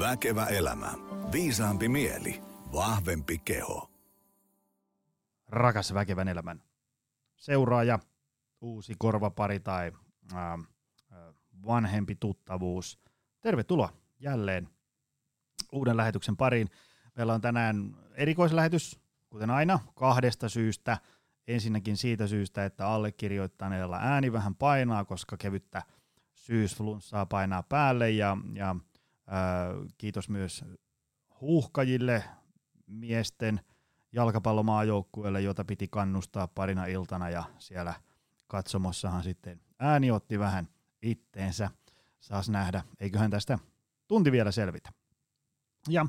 Väkevä elämä. Viisaampi mieli. Vahvempi keho. Rakas väkevän elämän seuraaja, uusi korvapari tai ää, vanhempi tuttavuus. Tervetuloa jälleen uuden lähetyksen pariin. Meillä on tänään erikoislähetys, kuten aina, kahdesta syystä. Ensinnäkin siitä syystä, että allekirjoittaneella ääni vähän painaa, koska kevyttä syysflunssaa painaa päälle ja, ja kiitos myös huuhkajille, miesten jalkapallomaajoukkueelle, jota piti kannustaa parina iltana ja siellä katsomossahan sitten ääni otti vähän itteensä. Saas nähdä, eiköhän tästä tunti vielä selvitä. Ja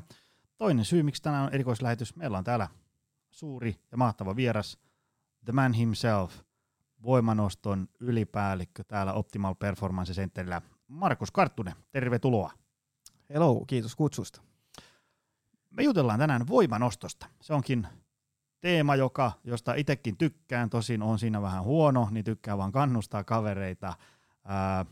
toinen syy, miksi tänään on erikoislähetys, meillä on täällä suuri ja mahtava vieras, the man himself, voimanoston ylipäällikkö täällä Optimal Performance Centerillä, Markus Karttunen. Tervetuloa. Hello, kiitos kutsusta. Me jutellaan tänään voimanostosta. Se onkin teema, joka, josta itsekin tykkään, tosin on siinä vähän huono, niin tykkää vaan kannustaa kavereita. Ää,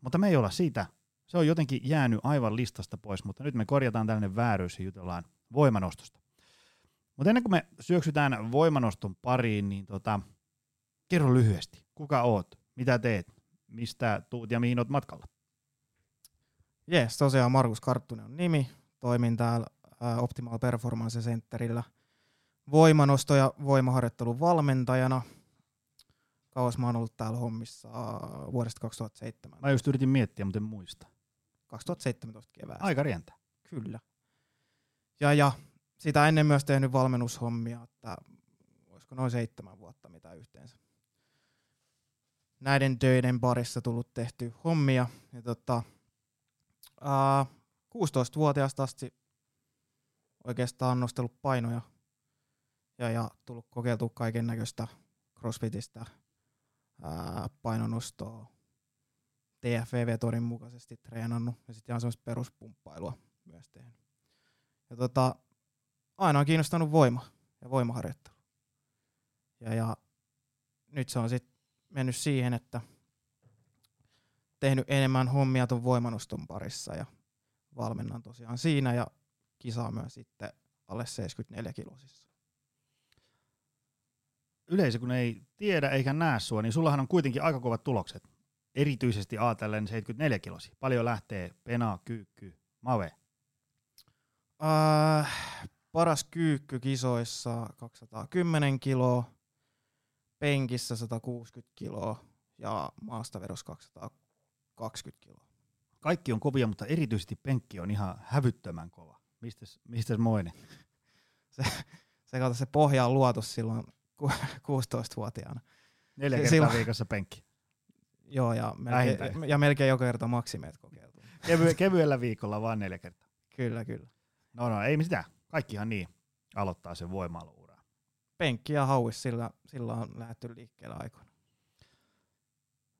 mutta me ei olla siitä, se on jotenkin jäänyt aivan listasta pois, mutta nyt me korjataan tällainen vääryys ja jutellaan voimanostosta. Mutta ennen kuin me syöksytään voimanoston pariin, niin tota, kerro lyhyesti, kuka oot, mitä teet, mistä tuut ja mihin oot matkalla? Jees, tosiaan Markus Karttunen on nimi. Toimin täällä Optimal Performance Centerillä voimanosto- ja voimaharjoittelun valmentajana. Kauas mä oon ollut täällä hommissa vuodesta 2007. Mä just yritin miettiä, mutta en muista. 2017 keväästä. Aika rientää. Kyllä. Ja, ja sitä ennen myös tehnyt valmennushommia, että olisiko noin seitsemän vuotta mitä yhteensä. Näiden töiden parissa tullut tehty hommia. Ja tota, ää, 16-vuotiaasta asti oikeastaan nostellut painoja ja, ja tullut kokeiltua kaiken näköistä crossfitistä, ää, painonostoa, TFV-vetorin mukaisesti treenannut ja sitten ihan semmoista peruspumppailua myös tehnyt. Ja tota, aina on kiinnostanut voima ja voimaharjoittelu. Ja, ja nyt se on sitten mennyt siihen, että tehnyt enemmän hommia tuon voimanoston parissa ja valmennan tosiaan siinä ja kisaa myös sitten alle 74 kilosissa. Yleisö kun ei tiedä eikä näe sua, niin sullahan on kuitenkin aika kovat tulokset. Erityisesti ajatellen 74 kilosi. Paljon lähtee pena, kyykky, mave. Äh, paras kyykky kisoissa 210 kiloa, penkissä 160 kiloa ja maastavedos 220 kiloa. Kaikki on kovia, mutta erityisesti penkki on ihan hävyttömän kova. Mistäs, mistäs moinen? Se, se, kautta, se pohja on luotu silloin 16-vuotiaana. Neljä kertaa silloin, viikossa penkki. Joo, ja melkein, ja melkein joka kerta maksimeet kokeiltu. Kevy, kevyellä viikolla vaan neljä kertaa. Kyllä, kyllä. No no, ei mitään. Kaikkihan niin aloittaa sen voimailuuraa. Penkki ja hauis, sillä, sillä on lähdetty liikkeelle aikoina.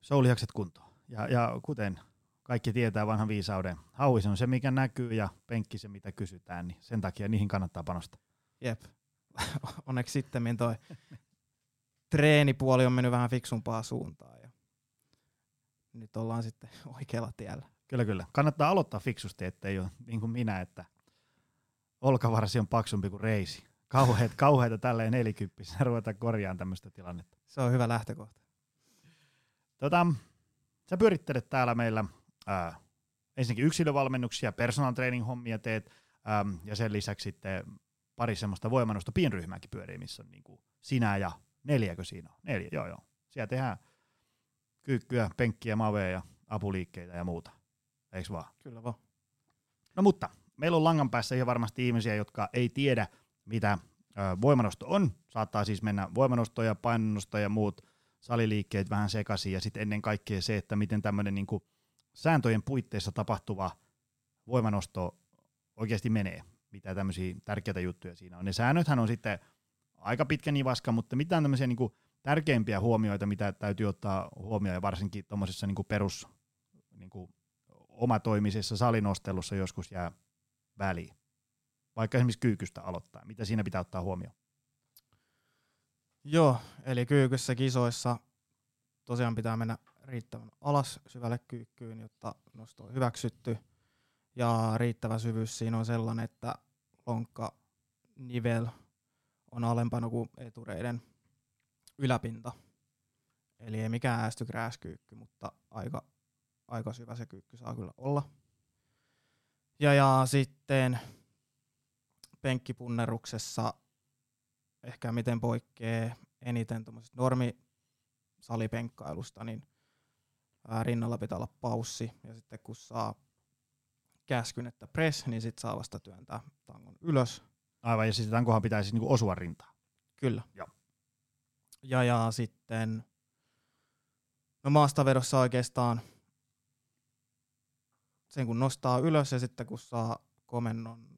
Soulihakset kuntoon. Ja, ja kuten kaikki tietää vanhan viisauden, hauis on se, mikä näkyy ja penkki se, mitä kysytään, niin sen takia niihin kannattaa panostaa. Jep. Onneksi sitten toi treenipuoli on mennyt vähän fiksumpaa suuntaan ja nyt ollaan sitten oikealla tiellä. Kyllä, kyllä. Kannattaa aloittaa fiksusti, ettei ole niin kuin minä, että olkavarsi on paksumpi kuin reisi. Kauheita, kauheita tälleen nelikymppisenä ruveta korjaamaan tämmöistä tilannetta. Se on hyvä lähtökohta. Tota, sä pyörittelet täällä meillä ää, ensinnäkin yksilövalmennuksia, personal training hommia teet, ää, ja sen lisäksi sitten pari semmoista voimannosta pienryhmääkin pyörii, missä on niin kuin sinä ja neljäkö siinä on? Neljä, joo joo. Siellä tehdään kyykkyä, penkkiä, maveja ja apuliikkeitä ja muuta. Eiks vaan? Kyllä vaan. No mutta, meillä on langan päässä ihan varmasti ihmisiä, jotka ei tiedä, mitä ö, voimanosto on. Saattaa siis mennä voimanosto ja painonnosto ja muut saliliikkeet vähän sekaisin ja sitten ennen kaikkea se, että miten tämmöinen niin sääntöjen puitteissa tapahtuva voimanosto oikeasti menee. Mitä tämmöisiä tärkeitä juttuja siinä on. Ne säännöthän on sitten aika pitkä nivaska, mutta mitään tämmöisiä niin tärkeimpiä huomioita, mitä täytyy ottaa huomioon, ja varsinkin tuommoisessa niin perus niin kuin omatoimisessa salinostelussa joskus jää väliin. Vaikka esimerkiksi kyykystä aloittaa. Mitä siinä pitää ottaa huomioon? Joo, eli kyykyssä kisoissa tosiaan pitää mennä riittävän alas syvälle kyykkyyn, jotta nosto on hyväksytty. Ja riittävä syvyys siinä on sellainen, että lonkka nivel on alempana kuin etureiden yläpinta. Eli ei mikään äästykrääskyykky, mutta aika, aika syvä se kyykky saa kyllä olla. Ja, ja sitten penkkipunneruksessa ehkä miten poikkeaa eniten normi salipenkkailusta, niin rinnalla pitää olla paussi ja sitten kun saa käskyn, että press, niin sitten saa vasta työntää tangon ylös. Aivan, ja sitten tankohan pitäisi siis niinku osua rintaan. Kyllä. Joo. Ja, ja sitten no maastavedossa oikeastaan sen kun nostaa ylös ja sitten kun saa komennon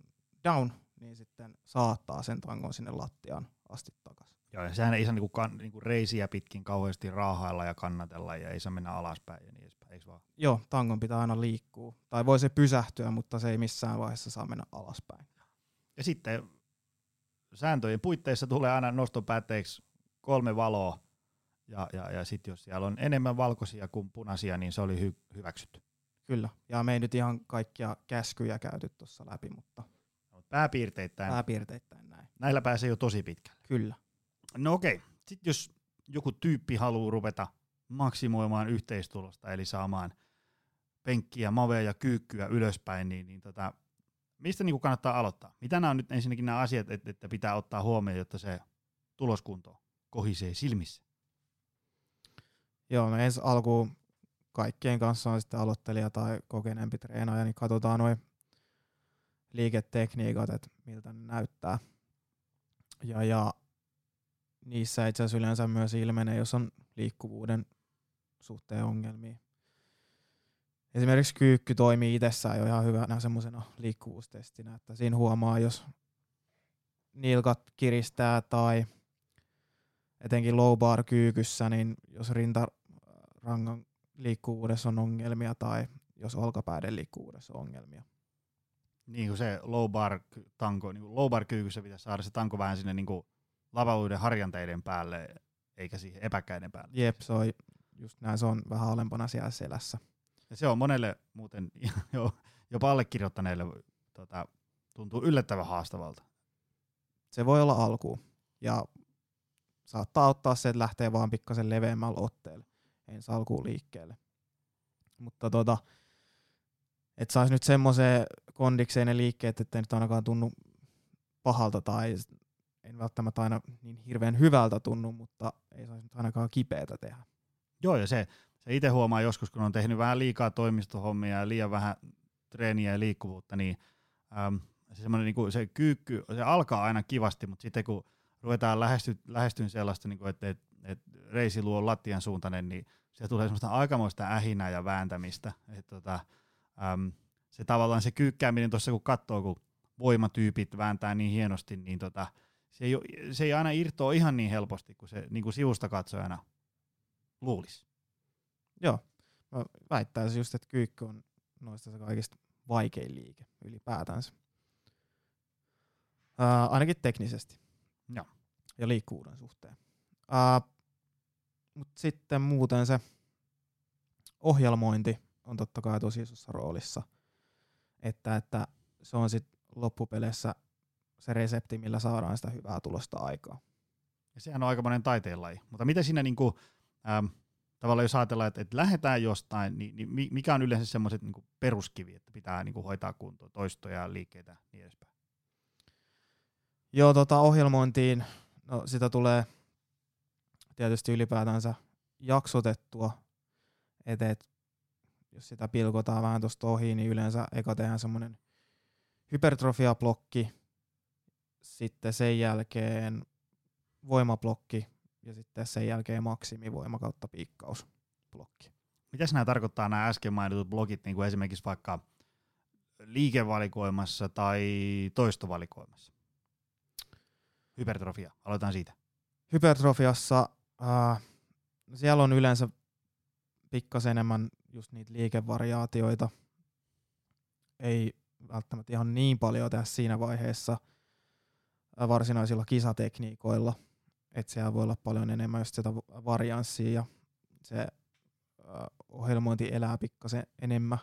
down, niin sitten saattaa sen tangon sinne lattiaan asti takaisin. Joo, ja sehän ei saa niinku, kan, niinku reisiä pitkin kauheasti raahailla ja kannatella ja ei saa mennä alaspäin ja niin edespäin, eikö vaan? Joo, tangon pitää aina liikkua. Tai voi se pysähtyä, mutta se ei missään vaiheessa saa mennä alaspäin. Ja sitten sääntöjen puitteissa tulee aina noston päätteeksi kolme valoa, ja, ja, ja sitten jos siellä on enemmän valkoisia kuin punaisia, niin se oli hy- hyväksytty. Kyllä, ja me ei nyt ihan kaikkia käskyjä käyty tuossa läpi, mutta pääpiirteittäin, pääpiirteittäin. Näillä pääsee jo tosi pitkälle. Kyllä. No okei, sitten jos joku tyyppi haluaa ruveta maksimoimaan yhteistulosta, eli saamaan penkkiä, mavea ja kyykkyä ylöspäin, niin, niin tota, mistä niin kannattaa aloittaa? Mitä nämä on nyt ensinnäkin nämä asiat, että, että pitää ottaa huomioon, jotta se tuloskunto kohisee silmissä? Joo, me ensi alkuun kaikkien kanssa on sitten aloittelija tai kokeneempi treenaaja, niin katsotaan noin liiketekniikat, että miltä ne näyttää. Ja, ja niissä itse asiassa yleensä myös ilmenee, jos on liikkuvuuden suhteen ongelmia. Esimerkiksi kyykky toimii itsessään jo ihan hyvänä semmoisena liikkuvuustestinä, että siinä huomaa, jos nilkat kiristää tai etenkin low bar kyykyssä, niin jos rintarangan liikkuvuudessa on ongelmia tai jos olkapäiden liikkuvuudessa on ongelmia. Niin kuin se low bar tanko, niin kuin low bar kyykyssä pitäisi saada se tanko vähän sinne niin kuin lavaluiden harjanteiden päälle, eikä siihen epäkäinen päälle. Jep, se on just näin, se on vähän alempana siellä selässä. Ja se on monelle muuten, jo, jopa allekirjoittaneille tota, tuntuu yllättävän haastavalta. Se voi olla alku. Ja saattaa ottaa se, että lähtee vaan pikkasen leveämmällä otteella ensi alkuun liikkeelle. Mutta tota, et saisi nyt semmoiseen kondikseen ne liikkeet, ettei nyt ainakaan tunnu pahalta tai en välttämättä aina niin hirveän hyvältä tunnu, mutta ei saisi nyt ainakaan kipeätä tehdä. Joo, ja se, se itse huomaa joskus, kun on tehnyt vähän liikaa toimistohommia ja liian vähän treeniä ja liikkuvuutta, niin äm, se, niin kuin, se kyykky, se alkaa aina kivasti, mutta sitten kun ruvetaan lähesty, lähestyyn sellaista, niin kuin, että, että, että reisi luo lattian suuntainen, niin se tulee semmoista aikamoista ähinää ja vääntämistä. Että, tota, äm, se tavallaan se kyykkääminen tuossa, kun katsoo, kun voimatyypit vääntää niin hienosti, niin tota, se, ei, se ei aina irtoa ihan niin helposti kuin se niin kuin sivusta katsojana luulisi. Joo, mä väittäisin just, että kyykky on noista se kaikista vaikein liike ylipäätänsä. Ää, ainakin teknisesti. Joo. Ja liikkuvuuden suhteen. Mutta sitten muuten se ohjelmointi on totta kai tosi isossa roolissa. Että, että se on sitten loppupeleissä se resepti, millä saadaan sitä hyvää tulosta aikaa. Ja sehän on aika monen taiteenlaji. Mutta miten siinä niinku, ähm, tavallaan jos ajatellaan, että, että lähdetään jostain, niin, niin mikä on yleensä semmoiset niinku peruskivi, että pitää niinku hoitaa kuntoon toistoja, liikkeitä ja niin edespäin? Joo, tota ohjelmointiin, no sitä tulee tietysti ylipäätänsä jaksotettua, että et, jos sitä pilkotaan vähän tuosta ohi, niin yleensä eka tehdään semmoinen hypertrofiablokki, sitten sen jälkeen voimablokki ja sitten sen jälkeen maksimivoima kautta piikkausblokki. Mitäs nämä tarkoittaa nämä äsken mainitut blogit, niin kuin esimerkiksi vaikka liikevalikoimassa tai toistovalikoimassa? Hypertrofia, aloitetaan siitä. Hypertrofiassa äh, siellä on yleensä pikkasen enemmän just niitä liikevariaatioita. Ei välttämättä ihan niin paljon tehdä siinä vaiheessa – varsinaisilla kisatekniikoilla. Että siellä voi olla paljon enemmän just sitä varianssia ja se ohjelmointi elää pikkasen enemmän.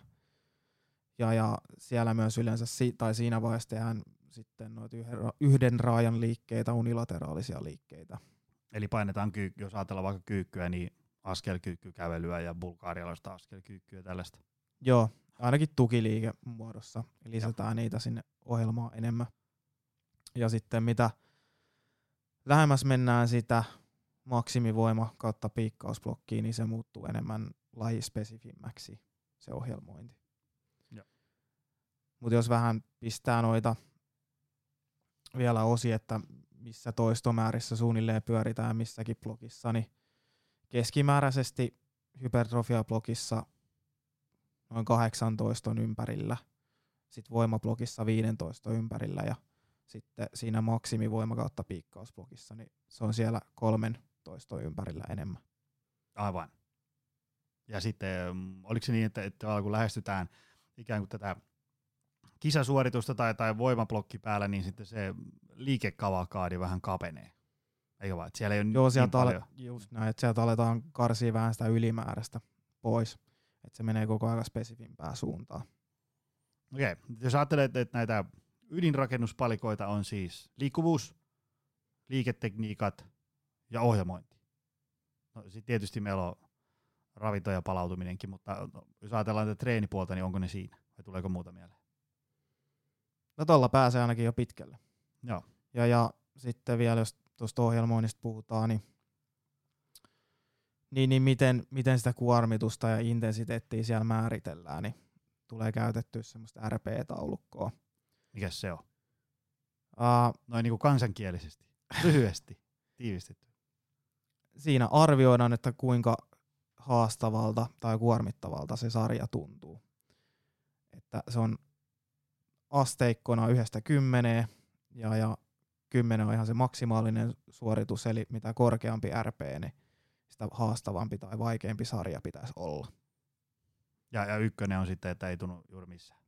Ja, ja siellä myös yleensä, tai siinä vaiheessa tehdään sitten noita yhden raajan liikkeitä, unilateraalisia liikkeitä. Eli painetaan, kyy- jos ajatellaan vaikka kyykkyä, niin askelkyykkykävelyä ja bulgaarialaista askelkyykkyä tällaista. Joo, ainakin tukiliike muodossa. Lisätään niitä sinne ohjelmaan enemmän. Ja sitten mitä lähemmäs mennään sitä maksimivoima kautta piikkausblokkiin, niin se muuttuu enemmän lajispesifimmäksi se ohjelmointi. Joo. Mutta jos vähän pistää noita vielä osi, että missä toistomäärissä suunnilleen pyöritään missäkin blokissa, niin keskimääräisesti hypertrofiablokissa noin 18 on ympärillä, sitten voimablokissa 15 ympärillä ja sitten siinä maksimivoima kautta piikkausblokissa, niin se on siellä 13 ympärillä enemmän. Aivan. Ja sitten mm, oliko se niin, että, että kun lähestytään ikään kuin tätä kisasuoritusta tai, tai voimablokki päällä, niin sitten se liikekavakaadi vähän kapenee. Eikö vaan? Siellä ei ole Joo, niin sieltä, paljon. ale, just näin, että sieltä aletaan karsia vähän sitä ylimääräistä pois, että se menee koko ajan spesifimpää suuntaan. Okei, jos ajattelet, että näitä ydinrakennuspalikoita on siis liikkuvuus, liiketekniikat ja ohjelmointi. No, sitten tietysti meillä on ravinto ja palautuminenkin, mutta jos ajatellaan tätä treenipuolta, niin onko ne siinä vai tuleeko muuta mieleen? No tuolla pääsee ainakin jo pitkälle. Joo. Ja, ja sitten vielä, jos tuosta ohjelmoinnista puhutaan, niin, niin, niin miten, miten sitä kuormitusta ja intensiteettiä siellä määritellään, niin tulee käytettyä semmoista RP-taulukkoa. Mikäs se on? Uh, Noin niin kuin kansankielisesti, lyhyesti, tiivistetty. siinä arvioidaan, että kuinka haastavalta tai kuormittavalta se sarja tuntuu. Että se on asteikkona yhdestä kymmeneen ja, ja 10 on ihan se maksimaalinen suoritus, eli mitä korkeampi RP, niin sitä haastavampi tai vaikeampi sarja pitäisi olla. Ja, ja ykkönen on sitten, että ei tunnu juuri missään.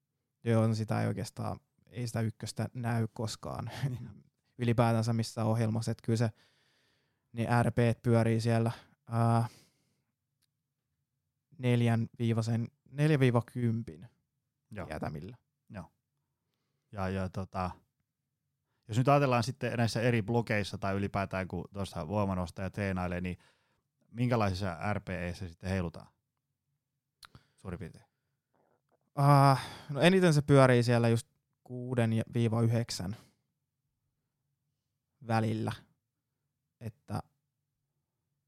Joo, no sitä ei oikeastaan, ei sitä ykköstä näy koskaan ylipäätänsä missään ohjelmassa, että kyllä se, niin RP pyörii siellä ää, neljän viivasen, 4-10 Joo. jätämillä. Ja, ja tota, jos nyt ajatellaan sitten näissä eri blokeissa tai ylipäätään kun tuossa voimanostaja treenailee, niin minkälaisissa RPEissä sitten heilutaan? Suurin piirtein. Uh, no eniten se pyörii siellä just 6-9 välillä, että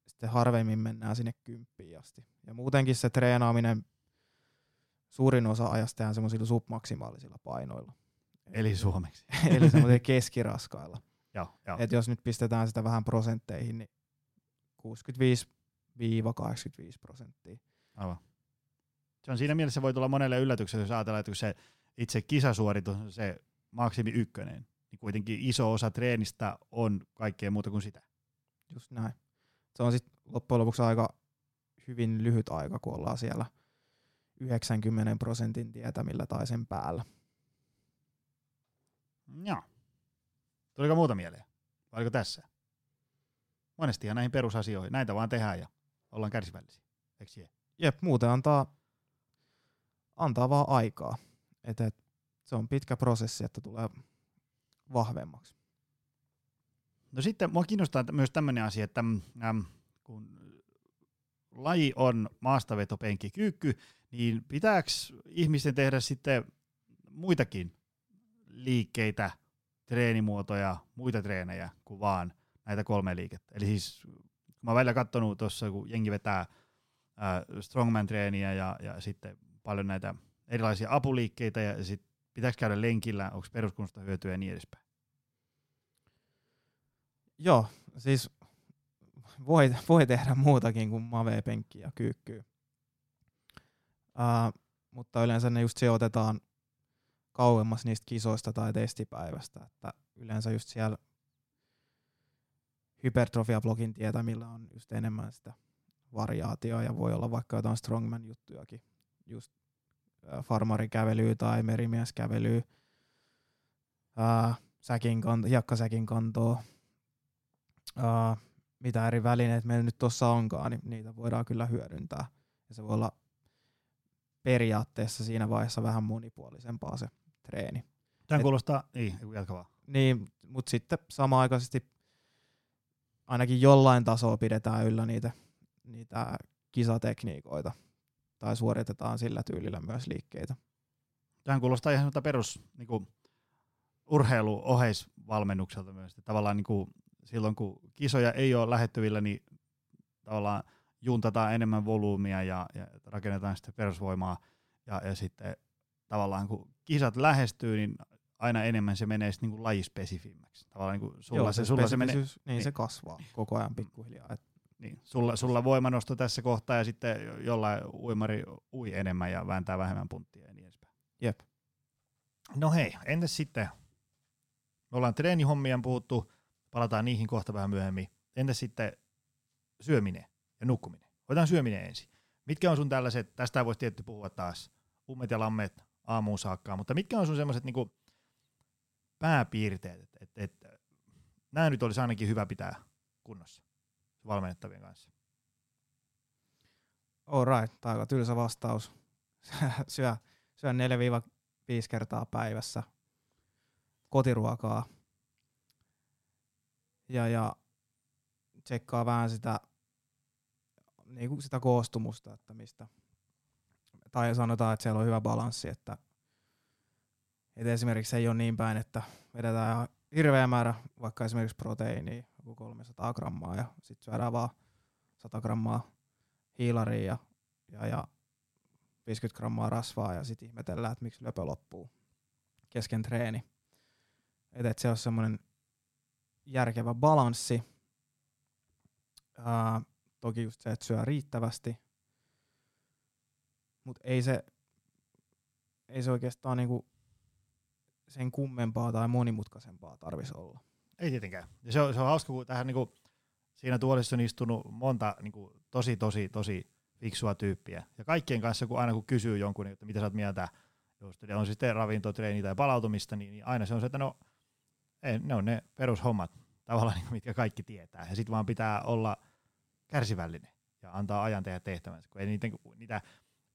sitten harvemmin mennään sinne kymppiin asti. Ja muutenkin se treenaaminen suurin osa ajasta tehdään semmoisilla submaksimaalisilla painoilla. Eli suomeksi. Eli semmoisilla keskiraskailla. Joo, joo. Et jos nyt pistetään sitä vähän prosentteihin, niin 65-85 prosenttia. Aivan. Se on siinä mielessä voi tulla monelle yllätykselle, jos ajatellaan, että kun se itse kisasuoritus on se maksimi ykkönen, niin kuitenkin iso osa treenistä on kaikkea muuta kuin sitä. Just näin. Se on sitten loppujen lopuksi aika hyvin lyhyt aika, kun ollaan siellä 90 prosentin tietämillä tai sen päällä. Joo. Tuliko muuta mieleen? Vai oliko tässä? Monestihan näihin perusasioihin. Näitä vaan tehdään ja ollaan kärsivällisiä. Eikö jee? Jep, muuten antaa, antaa vaan aikaa. Et, et, se on pitkä prosessi, että tulee vahvemmaksi. No sitten mua kiinnostaa myös tämmöinen asia, että äm, kun laji on maastavetopenkki kyykky, niin pitääkö ihmisten tehdä sitten muitakin liikkeitä, treenimuotoja, muita treenejä kuin vaan näitä kolme liikettä? Eli siis kun mä oon välillä katsonut tuossa, kun jengi vetää ää, strongman-treeniä ja, ja sitten paljon näitä erilaisia apuliikkeitä ja sitten pitääkö käydä lenkillä, onko peruskunnosta hyötyä ja niin edespäin. Joo, siis voi, voi tehdä muutakin kuin mave-penkki ja kyykkyy. Uh, mutta yleensä ne just sijoitetaan kauemmas niistä kisoista tai testipäivästä. Että yleensä just siellä hypertrofiablogin tietämillä on just enemmän sitä variaatioa ja voi olla vaikka jotain strongman juttujakin. Just farmarikävelyä tai merimieskävelyä, äh, säkin kant- hiekkasäkin kantoa, äh, mitä eri välineet meillä nyt tuossa onkaan, niin niitä voidaan kyllä hyödyntää. Ja se voi olla periaatteessa siinä vaiheessa vähän monipuolisempaa se treeni. Tämä kuulostaa, niin, jatka vaan. Niin, mutta sitten samaaikaisesti ainakin jollain tasolla pidetään yllä niitä, niitä kisatekniikoita tai suoritetaan sillä tyylillä myös liikkeitä. Tähän kuulostaa ihan perus niin kuin, urheilu-oheisvalmennukselta myös. Että tavallaan niin kuin, silloin kun kisoja ei ole lähettyvillä, niin tavallaan juntataan enemmän volyymia ja, ja rakennetaan sitten perusvoimaa. Ja, ja sitten tavallaan kun kisat lähestyy, niin aina enemmän se menee niin kuin lajispesifimmäksi. Tavallaan niin kuin sulla, Joo, se, sulla se menee, niin, niin. se kasvaa koko ajan pikkuhiljaa. Et, niin, sulla, sulla voimanosto tässä kohtaa ja sitten jollain uimari ui enemmän ja vääntää vähemmän punttia ja niin edespäin. jep. No hei, entäs sitten, me ollaan treenihommia puhuttu, palataan niihin kohta vähän myöhemmin. Entäs sitten syöminen ja nukkuminen? Otetaan syöminen ensin. Mitkä on sun tällaiset, tästä voisi tietty puhua taas, ummet ja lammet aamuun saakka, mutta mitkä on sun semmoiset niinku pääpiirteet, että et, et, nämä nyt olisi ainakin hyvä pitää kunnossa valmennettavien kanssa? All right, aika tylsä vastaus. syö, syö 4-5 kertaa päivässä kotiruokaa. Ja, ja tsekkaa vähän sitä, niin kuin sitä koostumusta, että mistä. Tai sanotaan, että siellä on hyvä balanssi, että, että esimerkiksi ei ole niin päin, että vedetään hirveä määrä vaikka esimerkiksi proteiinia, joku 300 grammaa, ja sitten syödään vaan 100 grammaa hiilaria ja, ja, ja 50 grammaa rasvaa ja sitten ihmetellään, että miksi löpö loppuu kesken treeni. Et, et se on semmoinen järkevä balanssi. Ää, toki just se, että syö riittävästi, mutta ei se, ei se oikeastaan niinku sen kummempaa tai monimutkaisempaa tarvisi olla. Ei tietenkään. Ja se on, se on hauska, kun tähän niinku, siinä tuolissa on istunut monta niinku, tosi, tosi, tosi fiksua tyyppiä. Ja kaikkien kanssa, kun aina kun kysyy jonkun, että mitä sä oot mieltä, just, on sitten ravinto, treeni tai palautumista, niin, niin aina se on se, että no, ei, ne on ne perushommat, tavallaan, niin, mitkä kaikki tietää. Ja sitten vaan pitää olla kärsivällinen ja antaa ajan tehdä tehtävänsä. Kun ei niitä, niitä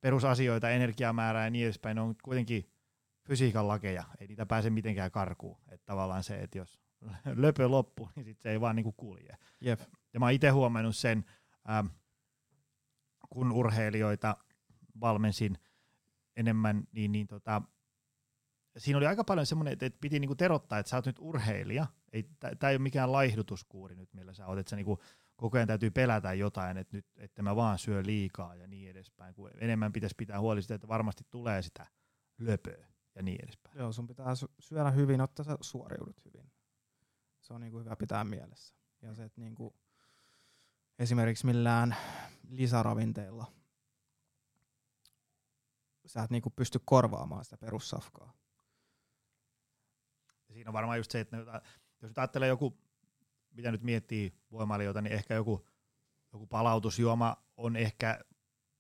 perusasioita, energiamäärää ja niin edespäin, ne on kuitenkin fysiikan lakeja, ei niitä pääse mitenkään karkuun. Että tavallaan se, että jos löpö loppuu, niin sit se ei vaan niinku kulje. Jep. Ja mä oon itse huomannut sen, ähm, kun urheilijoita valmensin enemmän, niin, niin tota, siinä oli aika paljon semmoinen, että, piti niinku terottaa, että sä oot nyt urheilija. Tämä ei ole mikään laihdutuskuuri nyt, millä sä oot, että sä niinku koko ajan täytyy pelätä jotain, että nyt että mä vaan syö liikaa ja niin edespäin. Kun enemmän pitäisi pitää huoli siitä, että varmasti tulee sitä löpöä ja niin edespäin. Joo, sun pitää sy- syödä hyvin, jotta sä suoriudut hyvin. Se on niinku hyvä pitää mielessä. Ja se, että niinku esimerkiksi millään lisäravinteilla sä et niinku pysty korvaamaan sitä perussafkaa. Siinä on varmaan just se, että jos ajattelee joku, mitä nyt miettii voimailijoita, niin ehkä joku, joku palautusjuoma on ehkä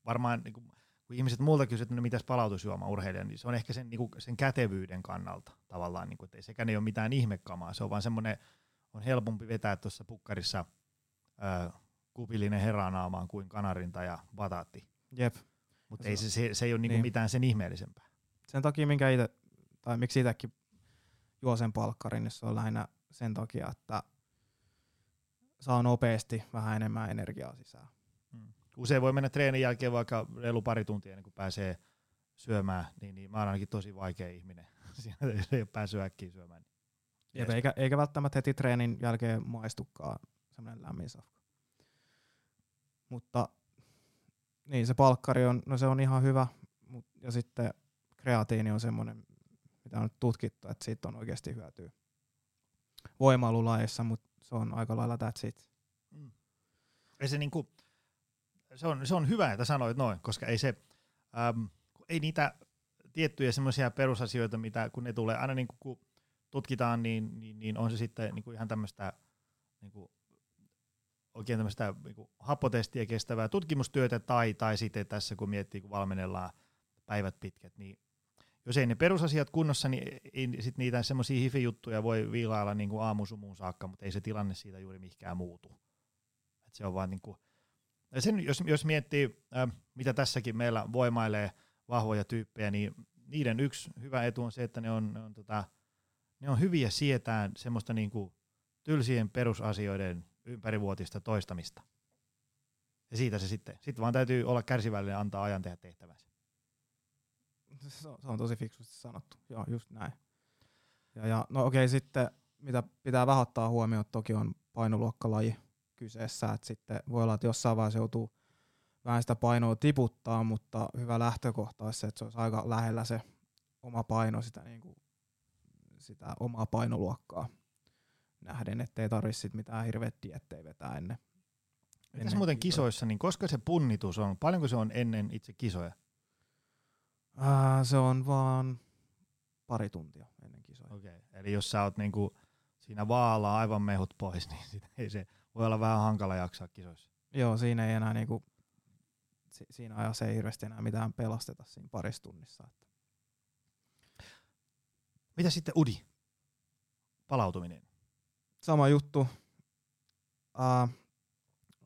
varmaan, niin kuin, kun ihmiset multa kysyvät, että no mitäs palautusjuoma urheilija, niin se on ehkä sen, niin kuin, sen kätevyyden kannalta tavallaan, niin kuin, että ei sekään ei ole mitään ihmekamaa, se on vaan semmoinen, on helpompi vetää tuossa pukkarissa ö, kupillinen heranaamaan kuin kanarinta ja bataatti, Jep. mutta Se ei se, se, se ei ole niin kuin niin. mitään sen ihmeellisempää. Sen takia, minkä ite, tai miksi itsekin juo sen palkkarin, niin se on lähinnä sen takia, että saa nopeasti vähän enemmän energiaa sisään. Mm. Usein voi mennä treenin jälkeen vaikka reilu pari tuntia ennen kuin pääsee syömään, niin, niin mä oon ainakin tosi vaikea ihminen. Siinä ei ole päässyt äkkiä syömään. Jep, Jees. eikä, eikä välttämättä heti treenin jälkeen maistukaan semmoinen lämmin safka. Mutta niin se palkkari on, no se on ihan hyvä, mut, ja sitten kreatiini on semmoinen, mitä on nyt tutkittu, että siitä on oikeasti hyötyä voimailulajeissa, mutta se on aika lailla that's it. Mm. Se, niinku, se, on, se on hyvä, että sanoit noin, koska ei se, äm, ei niitä tiettyjä semmoisia perusasioita, mitä kun ne tulee, aina niinku, kun tutkitaan, niin, niin, niin on se sitten niinku ihan tämmöistä niinku, oikein tämmöistä niinku, happotestiä kestävää tutkimustyötä, tai, tai sitten tässä kun miettii, kun valmennellaan päivät pitkät, niin jos ei ne perusasiat kunnossa, niin sit niitä semmoisia hifi-juttuja voi viilailla niin kuin aamusumuun saakka, mutta ei se tilanne siitä juuri mihinkään muutu. Et se on vaan niin kuin, sen, jos, jos miettii, äh, mitä tässäkin meillä voimailee vahvoja tyyppejä, niin niiden yksi hyvä etu on se, että ne on, ne on, tota, ne on hyviä sietään semmoista niinku tylsien perusasioiden ympärivuotista toistamista. Ja siitä se sitten. Sitten vaan täytyy olla kärsivällinen antaa ajan tehdä tehtävänsä. Se on, se on tosi fiksusti sanottu. Joo, just näin. Ja, ja no okei, sitten mitä pitää vähän ottaa huomioon, toki on painoluokkalaji kyseessä, että sitten voi olla, että jossain vaiheessa joutuu vähän sitä painoa tiputtaa, mutta hyvä lähtökohta olisi se, että se olisi aika lähellä se oma paino, sitä, niin kuin, sitä omaa painoluokkaa nähden, ettei tarvitse mitään hirveät diettejä vetää ennen. Mitäs ennen muuten kisoissa, niin koska se punnitus on? Paljonko se on ennen itse kisoja? Ää, se on vaan pari tuntia ennen kisoja. Okei. Okay. Eli jos sä oot niinku siinä vaalaa aivan mehut pois, niin sit ei se voi olla vähän hankala jaksaa kisoissa. Joo, siinä ei enää niinku, si- siinä ajassa ei hirveästi enää mitään pelasteta siinä parissa tunnissa. Että. Mitä sitten Udi? Palautuminen. Sama juttu. Ää,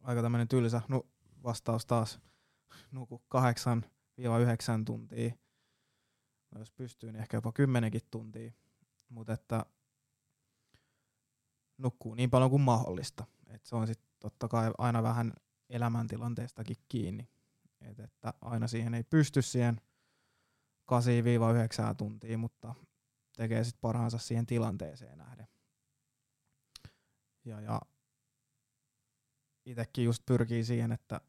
aika tämmönen tylsä nu- vastaus taas. Nuku 8-9 tuntia. No, jos pystyy, niin ehkä jopa kymmenenkin tuntia. Mutta että nukkuu niin paljon kuin mahdollista. Et se on sitten totta kai aina vähän elämäntilanteestakin kiinni. Et että aina siihen ei pysty siihen 8-9 tuntia, mutta tekee sitten parhaansa siihen tilanteeseen nähden. Ja, ja itsekin just pyrkii siihen, että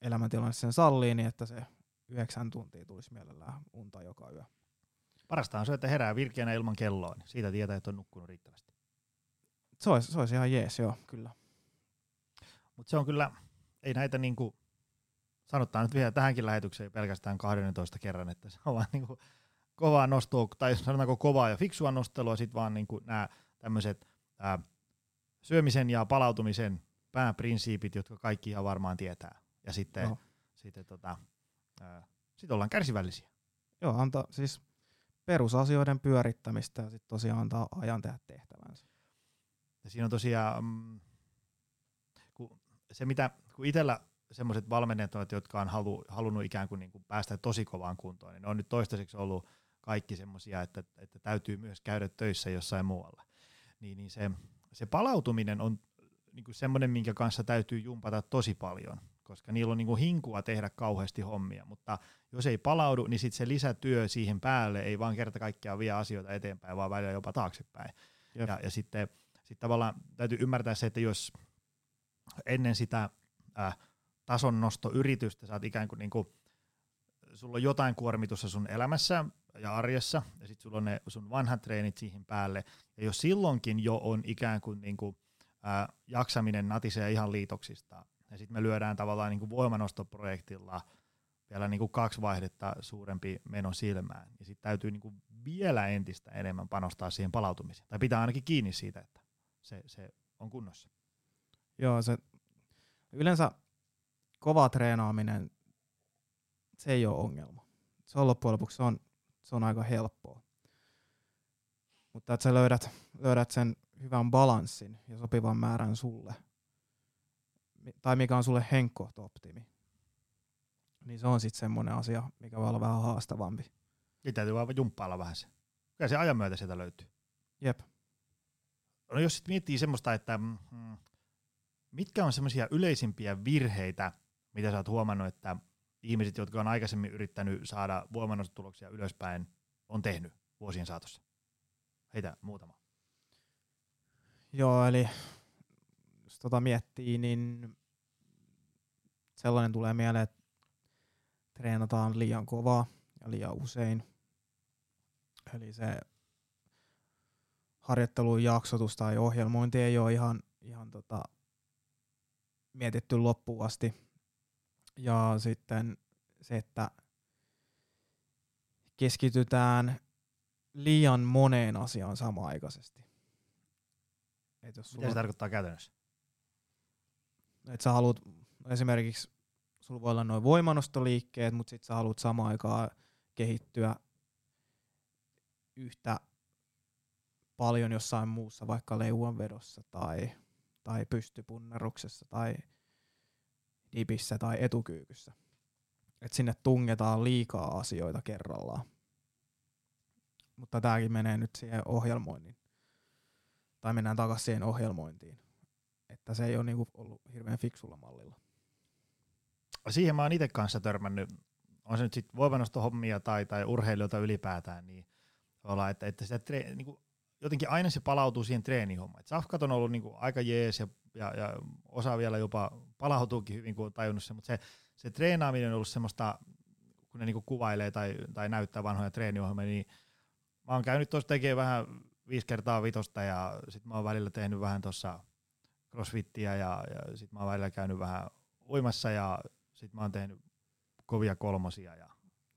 elämäntilanne sen sallii, niin että se yhdeksän tuntia tulisi mielellään unta joka yö. Parasta on se, että herää virkeänä ilman kelloa, niin siitä tietää, että on nukkunut riittävästi. Se olisi, se olisi ihan jees, joo, kyllä. Mutta se on kyllä, ei näitä niinku, sanotaan nyt vielä tähänkin lähetykseen pelkästään 12 kerran, että se on vaan niinku kovaa nostoa, tai sanotaanko kovaa ja fiksua nostelua, sitten vaan niinku nämä tämmöiset syömisen ja palautumisen pääprinsiipit, jotka kaikki ihan varmaan tietää. Ja sitten, No. sitten tota, sit ollaan kärsivällisiä. Joo, antaa siis perusasioiden pyörittämistä ja sitten tosiaan antaa ajan tehdä tehtävänsä. Ja siinä on tosiaan, mm, kun se mitä, kun itsellä semmoiset valmentajat, on, jotka on halu, halunnut ikään kuin, niin kuin päästä tosi kovaan kuntoon, niin ne on nyt toistaiseksi ollut kaikki semmoisia, että, että täytyy myös käydä töissä jossain muualla. Niin, niin se, se palautuminen on niin kuin semmoinen, minkä kanssa täytyy jumpata tosi paljon, koska niillä on niin kuin hinkua tehdä kauheasti hommia, mutta jos ei palaudu, niin sitten se lisätyö siihen päälle ei vaan kerta kaikkiaan vie asioita eteenpäin, vaan välillä jopa taaksepäin. Jep. Ja, ja sitten sit tavallaan täytyy ymmärtää se, että jos ennen sitä äh, tason nostoyritystä sä oot ikään kuin, niin kuin sulla on jotain kuormitusta sun elämässä ja arjessa, ja sitten sulla on ne sun vanhat treenit siihen päälle, ja jos silloinkin jo on ikään kuin, niin kuin äh, jaksaminen natisee ihan liitoksista, ja sitten me lyödään tavallaan niin kuin voimanostoprojektilla vielä niin kuin kaksi vaihdetta suurempi meno silmään, ja sitten täytyy niin kuin vielä entistä enemmän panostaa siihen palautumiseen, tai pitää ainakin kiinni siitä, että se, se on kunnossa. Joo, se yleensä kova treenaaminen, se ei ole ongelma. Se on loppujen lopuksi se on, se on aika helppoa. Mutta että sä löydät, löydät sen hyvän balanssin ja sopivan määrän sulle, tai mikä on sulle henkkohto optimi, niin se on sitten semmoinen asia, mikä voi olla vähän haastavampi. Niin täytyy vaan jumppailla vähän se. Kyllä se ajan myötä sieltä löytyy. Jep. No jos sit miettii semmoista, että mm, mitkä on semmoisia yleisimpiä virheitä, mitä sä oot huomannut, että ihmiset, jotka on aikaisemmin yrittänyt saada voimannostuloksia ylöspäin, on tehnyt vuosien saatossa? Heitä muutama. Joo, eli tota miettii, niin sellainen tulee mieleen, että treenataan liian kovaa ja liian usein. Eli se harjoittelun jaksotus tai ohjelmointi ei ole ihan, ihan tota, mietitty loppuun asti. Ja sitten se, että keskitytään liian moneen asiaan samaaikaisesti. Et jos Mitä sulla, se tarkoittaa käytännössä? Et sä haluat esimerkiksi, sulla voi olla noin voimanostoliikkeet, mutta sit sä haluat samaan aikaan kehittyä yhtä paljon jossain muussa, vaikka leuanvedossa tai, tai pystypunneruksessa tai dipissä tai etukyykyssä. että sinne tungetaan liikaa asioita kerrallaan. Mutta tämäkin menee nyt siihen ohjelmoinnin. Tai mennään takaisin siihen ohjelmointiin. Että se ei ole niinku ollut hirveän fiksulla mallilla. Siihen mä oon itse kanssa törmännyt, on se nyt sitten voimanostohommia tai, tai urheilijoita ylipäätään, niin olla, että, että se tre, niin kuin, jotenkin aina se palautuu siihen treenihommaan. Safkat on ollut niin kuin, aika jees ja, ja, ja, osa vielä jopa palautuukin hyvin, kun on tajunnut se, mutta se, se treenaaminen on ollut semmoista, kun ne niin kuin, kuvailee tai, tai näyttää vanhoja treeniohjelmia, niin mä oon käynyt tuossa tekemään vähän viisi kertaa vitosta ja sitten mä oon välillä tehnyt vähän tuossa crossfittiä ja, ja sitten mä oon välillä käynyt vähän uimassa ja sitten mä oon tehnyt kovia kolmosia. Ja,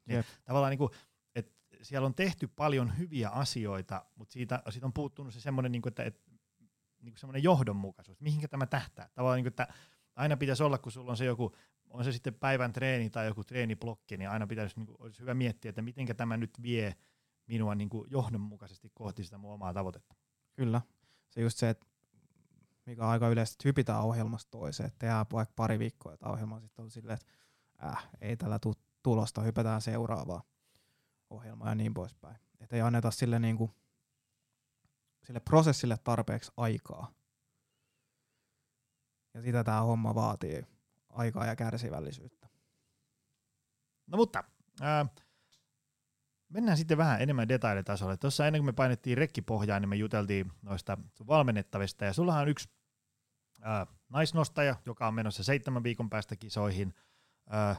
niin, tavallaan niin kuin, että siellä on tehty paljon hyviä asioita, mutta siitä, siitä on puuttunut se semmoinen, niin kuin, että, että niin kuin semmoinen johdonmukaisuus, mihinkä tämä tähtää. Tavallaan, niin kuin, että aina pitäisi olla, kun sulla on se joku, on se sitten päivän treeni tai joku treeniblokki, niin aina pitäisi, niin kuin, olisi hyvä miettiä, että miten tämä nyt vie minua niin kuin johdonmukaisesti kohti sitä mun omaa tavoitetta. Kyllä. Se just se, että mikä on aika yleisesti, hypitään ohjelmasta toiseen, että tehdään vaikka pari viikkoa jotain ohjelmaa, sitten on silleen, että äh, ei tällä tule tulosta, hypätään seuraavaa ohjelmaa ja niin poispäin. Että ei anneta sille, niin kuin, sille prosessille tarpeeksi aikaa. Ja sitä tämä homma vaatii, aikaa ja kärsivällisyyttä. No mutta, ää, Mennään sitten vähän enemmän detailitasolle. Tuossa ennen kuin me painettiin rekkipohjaan, niin me juteltiin noista valmennettavista. Ja sullahan on yksi ää, naisnostaja, joka on menossa seitsemän viikon päästä kisoihin. Ää,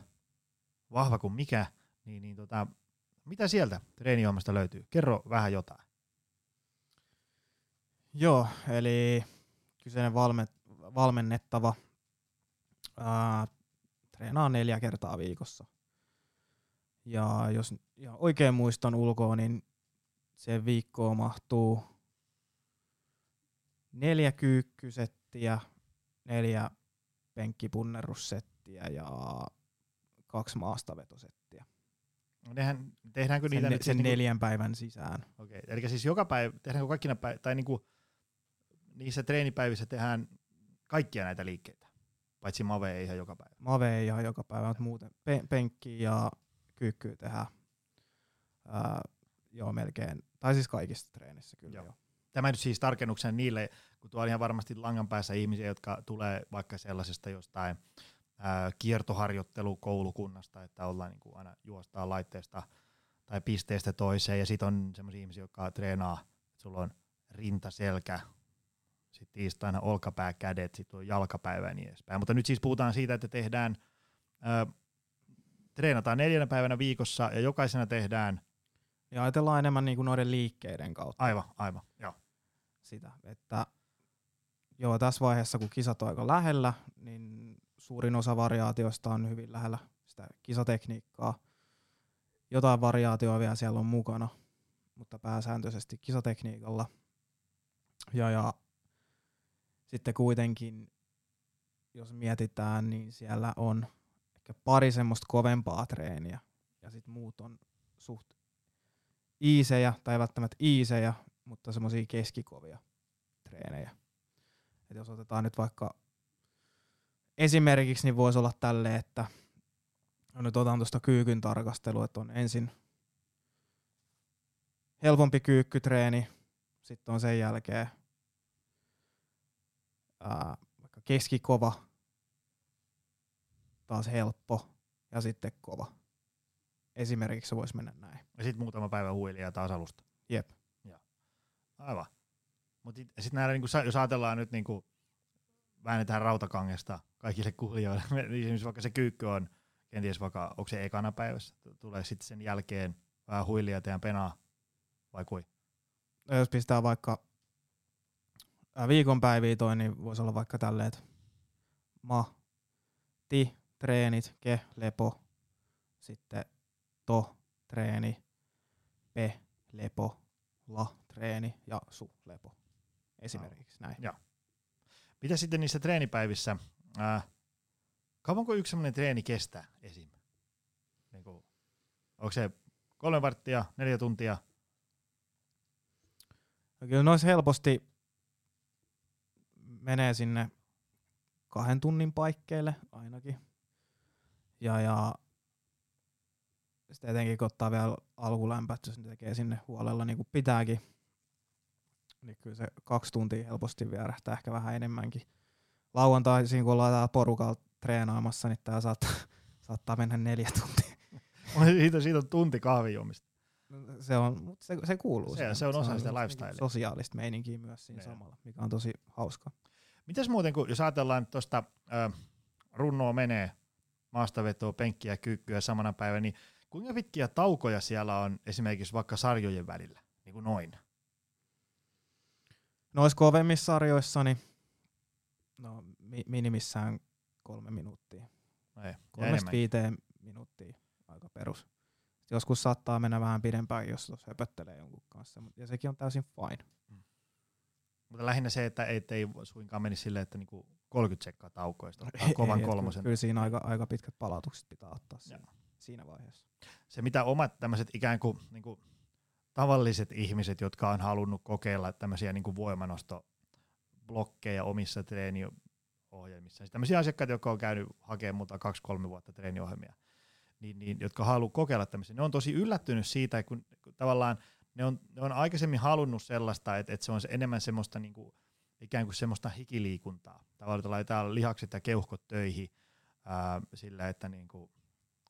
vahva kuin mikä. Niin, niin tota, mitä sieltä treeniohjelmasta löytyy? Kerro vähän jotain. Joo, eli kyseinen valme, valmennettava ää, treenaa neljä kertaa viikossa. Ja jos ja oikein muistan ulkoa, niin se viikkoon mahtuu neljä kyykkysettiä, neljä penkkipunnerussettiä ja kaksi maastavetosettiä. No nehän, tehdäänkö niitä sen, nyt sen siis neljän niinku... päivän sisään. Okei, okay. eli siis joka päivä, tehdäänkö kaikkina päivä, tai niinku, niissä treenipäivissä tehdään kaikkia näitä liikkeitä, paitsi Mave ei ihan joka päivä. Mave ei ihan joka päivä, mutta muuten pe- penkki ja kyykkyy tehdään ää, joo melkein, tai siis kaikissa treenissä kyllä joo. joo. Tämä nyt siis tarkennuksen niille, kun tuolla ihan varmasti langan päässä ihmisiä, jotka tulee vaikka sellaisesta jostain ää, kiertoharjoittelukoulukunnasta, että ollaan niin kuin aina juostaa laitteesta tai pisteestä toiseen, ja sitten on sellaisia ihmisiä, jotka treenaa, että sulla on rinta, selkä, sitten tiistaina olkapää, kädet, sitten on jalkapäivä ja niin edespäin. Mutta nyt siis puhutaan siitä, että tehdään, ää, treenataan neljänä päivänä viikossa ja jokaisena tehdään ja ajatellaan enemmän niin kuin noiden liikkeiden kautta. Aivan, aivan, joo. Sitä, että joo, tässä vaiheessa kun kisat on aika lähellä, niin suurin osa variaatioista on hyvin lähellä sitä kisatekniikkaa. Jotain variaatioa vielä siellä on mukana, mutta pääsääntöisesti kisatekniikalla. Ja, ja sitten kuitenkin, jos mietitään, niin siellä on ehkä pari semmoista kovempaa treeniä, ja sitten muut on suht iisejä, tai välttämättä iisejä, mutta semmoisia keskikovia treenejä. Et jos otetaan nyt vaikka esimerkiksi, niin voisi olla tälle, että no nyt otan tuosta kyykyn tarkastelua, että on ensin helpompi kyykkytreeni, sitten on sen jälkeen ää, vaikka keskikova, taas helppo ja sitten kova. Esimerkiksi se voisi mennä näin. Ja sitten muutama päivä huilia taas alusta. Jep. Joo. Aivan. Mutta sitten näillä, niinku, jos ajatellaan nyt, niinku, väännetään rautakangesta kaikille kuulijoille, niin vaikka se kyykky on kenties vaikka, onko se ekana päivässä, tulee sitten sen jälkeen vähän huilia teidän penaa, vai kui? No, jos pistää vaikka viikonpäiviä toi, niin voisi olla vaikka tälleen, että ma, ti, treenit, ke, lepo, sitten to, treeni, pe, lepo, la, treeni ja su, lepo. Esimerkiksi näin. Joo. Mitä sitten niissä treenipäivissä, äh, kauanko yksi sellainen treeni kestää esim? Niin kuin, onko se kolme varttia, neljä tuntia? No kyllä noissa helposti menee sinne kahden tunnin paikkeille ainakin. Ja, ja sitten etenkin kun ottaa vielä alkulämpätys, niin tekee sinne huolella niin kuin pitääkin. Niin kyllä se kaksi tuntia helposti vierähtää, ehkä vähän enemmänkin. Lauantaisin, kun ollaan täällä porukalla treenaamassa, niin tää saattaa, saattaa mennä neljä tuntia. siitä, siitä on tunti kahvijuomista. Se, on, se, se kuuluu. Se- siihen. se on osa sitä niinku lifestylea. Sosiaalista meininkiä myös siinä Niin. samalla, mikä on tosi hauska. Mitäs muuten, kun jos ajatellaan että tuosta runnoa menee, maastavetoa, penkkiä, kyykkyä samana päivänä, niin kuinka pitkiä taukoja siellä on esimerkiksi vaikka sarjojen välillä? Niin kuin noin. Noissa kovemmissa sarjoissa, niin no, mi- minimissään kolme minuuttia. Ei, ja Kolmesta viiteen minuuttia aika perus. Joskus saattaa mennä vähän pidempään, jos höpöttelee jonkun kanssa, ja sekin on täysin fine. Mutta lähinnä se, että ei, ei suinkaan menisi silleen, että niinku 30 sekkaa taukoista, Ei, kovan kyllä- kolmosen. Kyllä siinä aika, aika pitkät palautukset pitää ottaa siinä, siinä vaiheessa. se mitä omat tämmöiset ikään kuin, niin kuin tavalliset ihmiset, jotka on halunnut kokeilla tämmöisiä niin kuin voimanostoblokkeja omissa treeniohjelmissa. Siis tämmöisiä asiakkaita, jotka on käynyt hakemaan muuta kaksi-kolme vuotta treeniohjelmia, niin, niin, jotka haluaa kokeilla tämmöisiä. Ne on tosi yllättynyt siitä, kun, kun tavallaan ne on, ne on aikaisemmin halunnut sellaista, että, että se on enemmän semmoista niin kuin, ikään kuin semmoista hikiliikuntaa. Tavallaan laitetaan lihakset ja keuhkot töihin ää, sillä, että niin kuin,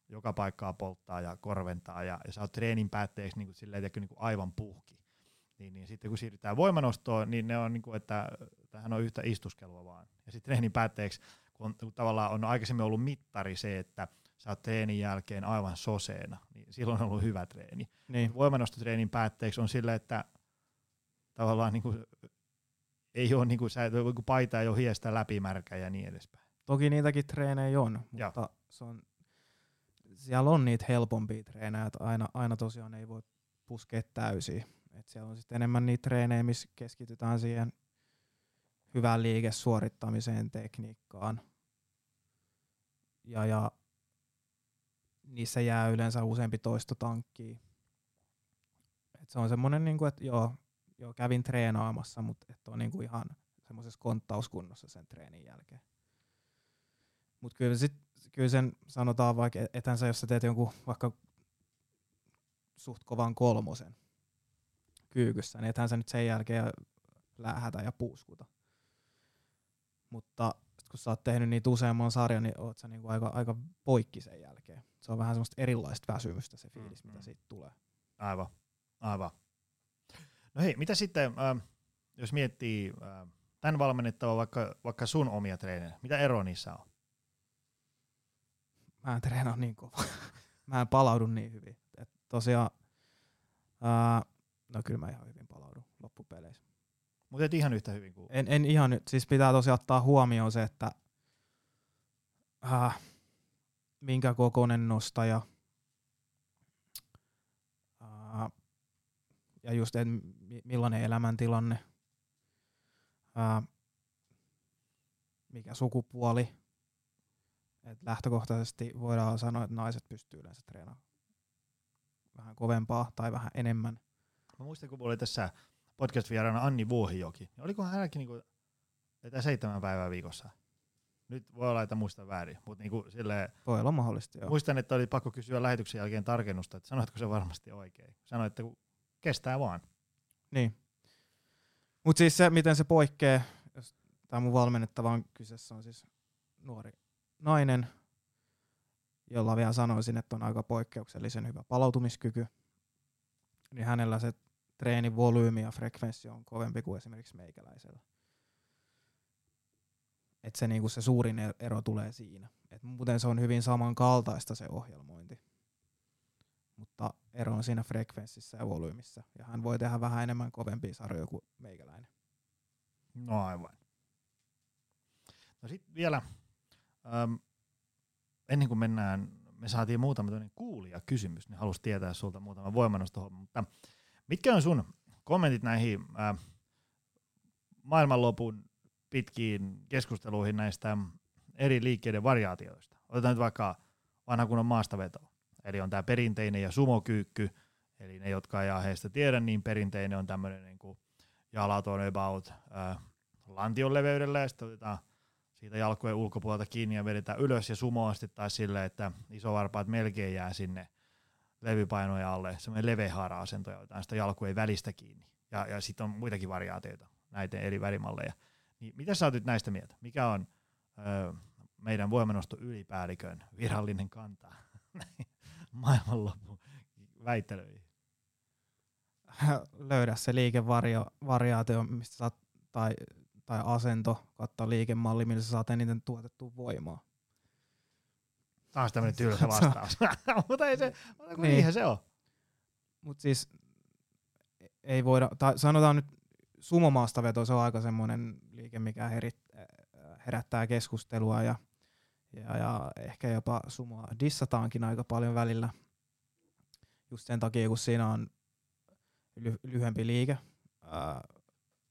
joka paikkaa polttaa ja korventaa ja, ja sä oot treenin päätteeksi niin kuin, silleen, tiedätkö, niin kuin aivan puhki. Niin, niin sitten kun siirrytään voimanostoon, niin ne on niin kuin, että tähän on yhtä istuskelua vaan. Ja sitten treenin päätteeksi, kun, on, kun tavallaan on aikaisemmin ollut mittari se, että sä oot treenin jälkeen aivan soseena, niin silloin on ollut hyvä treeni. Niin, Voimanostotreenin päätteeksi on sille, että tavallaan niin kuin, ei ole niin kuin, sä, kun paita ei ole hiestä läpimärkä ja niin edespäin. toki niitäkin treenejä on, Joo. mutta se on, siellä on niitä helpompia treenejä, että aina, aina tosiaan ei voi puskea täysin. Et siellä on sitten enemmän niitä treenejä, missä keskitytään siihen hyvään liikesuorittamiseen, tekniikkaan. Ja, ja niissä jää yleensä useampi toisto tankkiin. Et se on semmoinen, niinku, että joo, joo, kävin treenaamassa, mutta et on niinku ihan semmoisessa konttauskunnossa sen treenin jälkeen. Mutta kyllä, sit, kyllä sen sanotaan vaikka, et- ethän sä, jos sä teet jonkun vaikka suht kovan kolmosen kyykyssä, niin ethän sä nyt sen jälkeen lähätä ja puuskuta. Mutta sit kun sä oot tehnyt niitä useamman sarjan, niin oot sä niinku aika, aika poikki sen jälkeen. Se on vähän semmoista erilaista väsymystä se fiilis, Mm, mitä siitä tulee. Aivan, aivan. No hei, mitä sitten, äh, jos miettii äh, tämän valmennettava vaikka, vaikka sun omia treenejä, mitä ero niissä on? Mä en treenaa niin kova. mä en palaudu niin hyvin. Et tosiaan, ää, no kyllä mä ihan hyvin palaudun loppupeleissä. Mutta et ihan yhtä hyvin kuin... En, en ihan nyt, siis pitää tosiaan ottaa huomioon se, että äh, minkä kokoinen nostaja äh, ja just, et mi- millainen elämäntilanne, äh, mikä sukupuoli. Et lähtökohtaisesti voidaan sanoa, että naiset pystyy yleensä treenaamaan vähän kovempaa tai vähän enemmän. Mä muistan, kun oli tässä podcast-vieraana Anni Vuohijoki. niin Olikohan hänelläkin niinku, että seitsemän päivää viikossa? Nyt voi olla, että muistan väärin, mutta niinku silleen, Voi olla mahdollista, joo. muistan, että oli pakko kysyä lähetyksen jälkeen tarkennusta, että sanoitko se varmasti oikein. Sanoit, että kestää vaan. Niin. Mutta siis se, miten se poikkeaa, jos tämä mun valmennettava on kyseessä, on siis nuori nainen, jolla vielä sanoisin, että on aika poikkeuksellisen hyvä palautumiskyky, niin hänellä se treenin volyymi ja frekvenssi on kovempi kuin esimerkiksi meikäläisellä. Et se, niinku se suurin e- ero tulee siinä. Et muuten se on hyvin samankaltaista se ohjelmointi. Mutta ero on siinä frekvenssissä ja volyymissä. Ja hän voi tehdä vähän enemmän kovempia sarjoja kuin meikäläinen. No aivan. No sitten vielä, äm, ennen kuin mennään, me saatiin muutama toinen kuulija kysymys, niin halusi tietää sulta muutama voimannostohomma, mutta mitkä on sun kommentit näihin äh, maailmanlopun pitkiin keskusteluihin näistä eri liikkeiden variaatioista? Otetaan nyt vaikka vanha kunnon maastaveto. Eli on tämä perinteinen ja sumokyykky, eli ne, jotka ei aiheesta tiedä, niin perinteinen on tämmöinen niin kuin jalat on about äh, lantion leveydellä ja sitten otetaan siitä jalkojen ulkopuolelta kiinni ja vedetään ylös ja sumo on sitten taas silleen, että isovarpaat melkein jää sinne levypainoja alle, semmoinen levehaara-asento ja otetaan sitä jalku ei välistä kiinni. Ja, ja sitten on muitakin variaatioita, näitä eri värimalleja. Niin mitä sä oot näistä mieltä? Mikä on ö, meidän voimanosto ylipäällikön virallinen kanta maailmanlopun väittelyihin? Löydä se liikevariaatio, mistä saat, tai, tai asento, kattaa liikemalli, millä sä saat eniten tuotettua voimaa. Taas tämmöinen tylsä vastaus. mutta ei se, niin. niinhän se on. Mutta siis ei voida, tai sanotaan nyt veto, se on aika semmoinen liike, mikä herit, herättää keskustelua ja, ja, ja ehkä jopa sumoa dissataankin aika paljon välillä. Just sen takia, kun siinä on ly- lyhyempi liike, ää,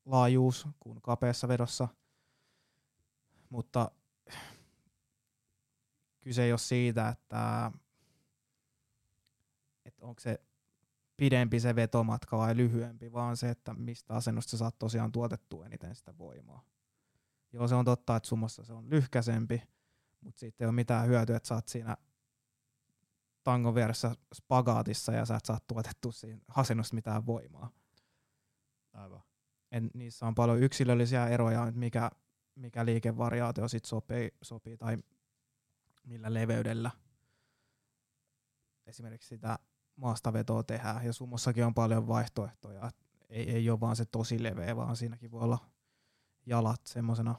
laajuus kuin kapeassa vedossa. Mutta kyse ei ole siitä, että, että onko se pidempi se vetomatka vai lyhyempi, vaan se, että mistä asennosta saat tosiaan tuotettua eniten sitä voimaa. Joo, se on totta, että summassa se on lyhkäsempi, mutta sitten ei ole mitään hyötyä, että sä oot siinä tangon vieressä spagaatissa ja sä et saa tuotettua siinä asennosta mitään voimaa. Aivan. En, niissä on paljon yksilöllisiä eroja, että mikä, mikä liikevariaatio sit sopii, sopii tai millä leveydellä esimerkiksi sitä maastavetoa tehdään. Ja summossakin on paljon vaihtoehtoja. Ei, ei ole vaan se tosi leveä, vaan siinäkin voi olla jalat semmoisena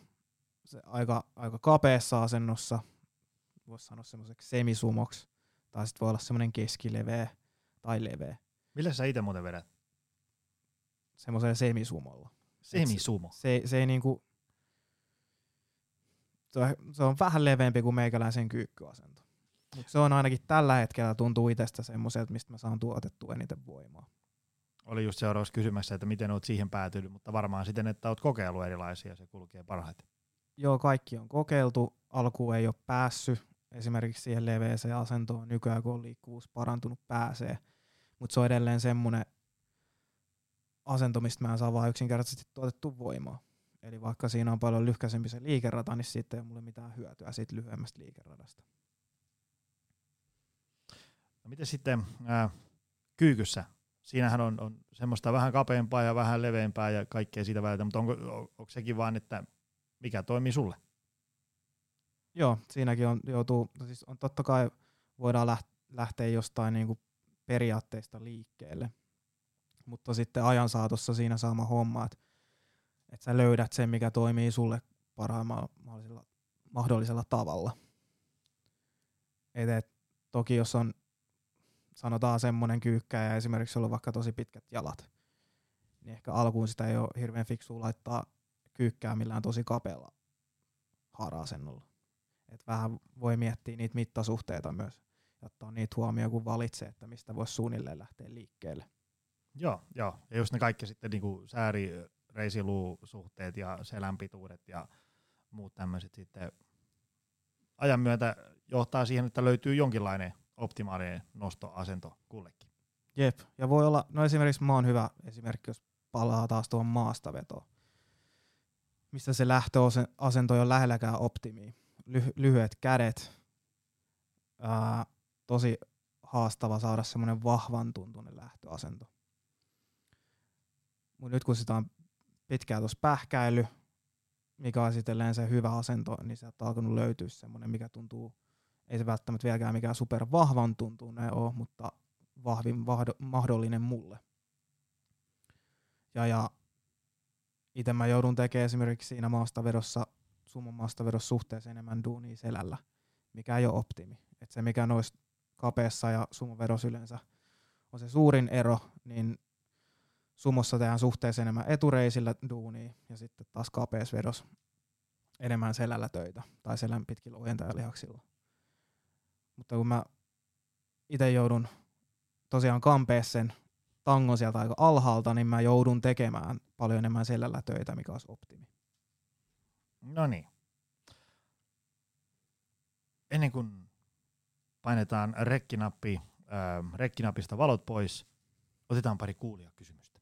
se aika, aika kapeassa asennossa, voisi sanoa semmoiseksi semisumoksi, tai sitten voi olla semmoinen keskileveä tai leveä. Millä sä itse muuten vedät? Semmoisella semisumolla. Semisumo? Se, se ei niinku, se on, se on vähän leveämpi kuin meikäläisen kyykkyasento. Mut se on ainakin tällä hetkellä tuntuu itsestä semmoiselta, mistä mä saan tuotettua eniten voimaa. Oli just seuraavaksi kysymässä, että miten oot siihen päätynyt, mutta varmaan siten, että oot kokeillut erilaisia, se kulkee parhaiten. Joo, kaikki on kokeiltu. Alkuun ei ole päässyt esimerkiksi siihen leveäseen asentoon. Nykyään kun on liikkuvuus parantunut, pääsee. Mutta se on edelleen semmoinen asento, mistä mä en saa vaan yksinkertaisesti tuotettu voimaa. Eli vaikka siinä on paljon lyhkäisempi se liikerata, niin sitten ei ole mulle mitään hyötyä siitä lyhyemmästä liikeradasta. No miten sitten ää, kyykyssä? Siinähän on, on semmoista vähän kapeampaa ja vähän leveämpää ja kaikkea siitä välillä, mutta onko, onko sekin vaan, että mikä toimii sulle? Joo, siinäkin on, joutuu, no siis on totta kai voidaan lähteä jostain niin kuin periaatteista liikkeelle, mutta sitten ajan saatossa siinä sama homma, että, että sä löydät sen, mikä toimii sulle parhaimmalla mahdollisella, mahdollisella tavalla. Et, et, toki jos on sanotaan semmoinen kyykkä ja esimerkiksi on vaikka tosi pitkät jalat, niin ehkä alkuun sitä ei ole hirveän fiksua laittaa kyykkää millään tosi kapealla haara-asennolla. Et vähän voi miettiä niitä mittasuhteita myös ja ottaa niitä huomioon, kun valitsee, että mistä voisi suunnilleen lähteä liikkeelle. Joo, joo. Ja just ne kaikki sitten niinku sääri, reisiluusuhteet ja selänpituudet ja muut tämmöiset sitten ajan myötä johtaa siihen, että löytyy jonkinlainen optimaalinen nostoasento kullekin. Jep, ja voi olla, no esimerkiksi mä oon hyvä esimerkki, jos palaa taas tuohon maastavetoon, missä se lähtöasento on lähelläkään optimiin. Ly- lyhyet kädet, ää, tosi haastava saada semmoinen vahvan tuntunen lähtöasento. Mutta nyt kun sitä on pitkään tuossa pähkäily, mikä on sitten se hyvä asento, niin sieltä on alkanut löytyä semmoinen, mikä tuntuu ei se välttämättä vieläkään mikään super vahvan tuntunen ole, mutta vahvin vahdo, mahdollinen mulle. Ja, ja itse mä joudun tekemään esimerkiksi siinä maastavedossa, summon maastavedossa suhteessa enemmän duunia selällä, mikä ei ole optimi. Et se mikä noissa kapeassa ja vedossa yleensä on se suurin ero, niin sumossa tehdään suhteessa enemmän etureisillä duunia ja sitten taas kapeassa vedossa enemmän selällä töitä tai selän pitkillä ojentajalihaksilla. Mutta kun mä itse joudun tosiaan kampea sen tangon sieltä aika alhaalta, niin mä joudun tekemään paljon enemmän selällä töitä, mikä olisi optimi. No niin. Ennen kuin painetaan rekkinappi, äh, rekkinapista valot pois, otetaan pari kuulia kysymystä.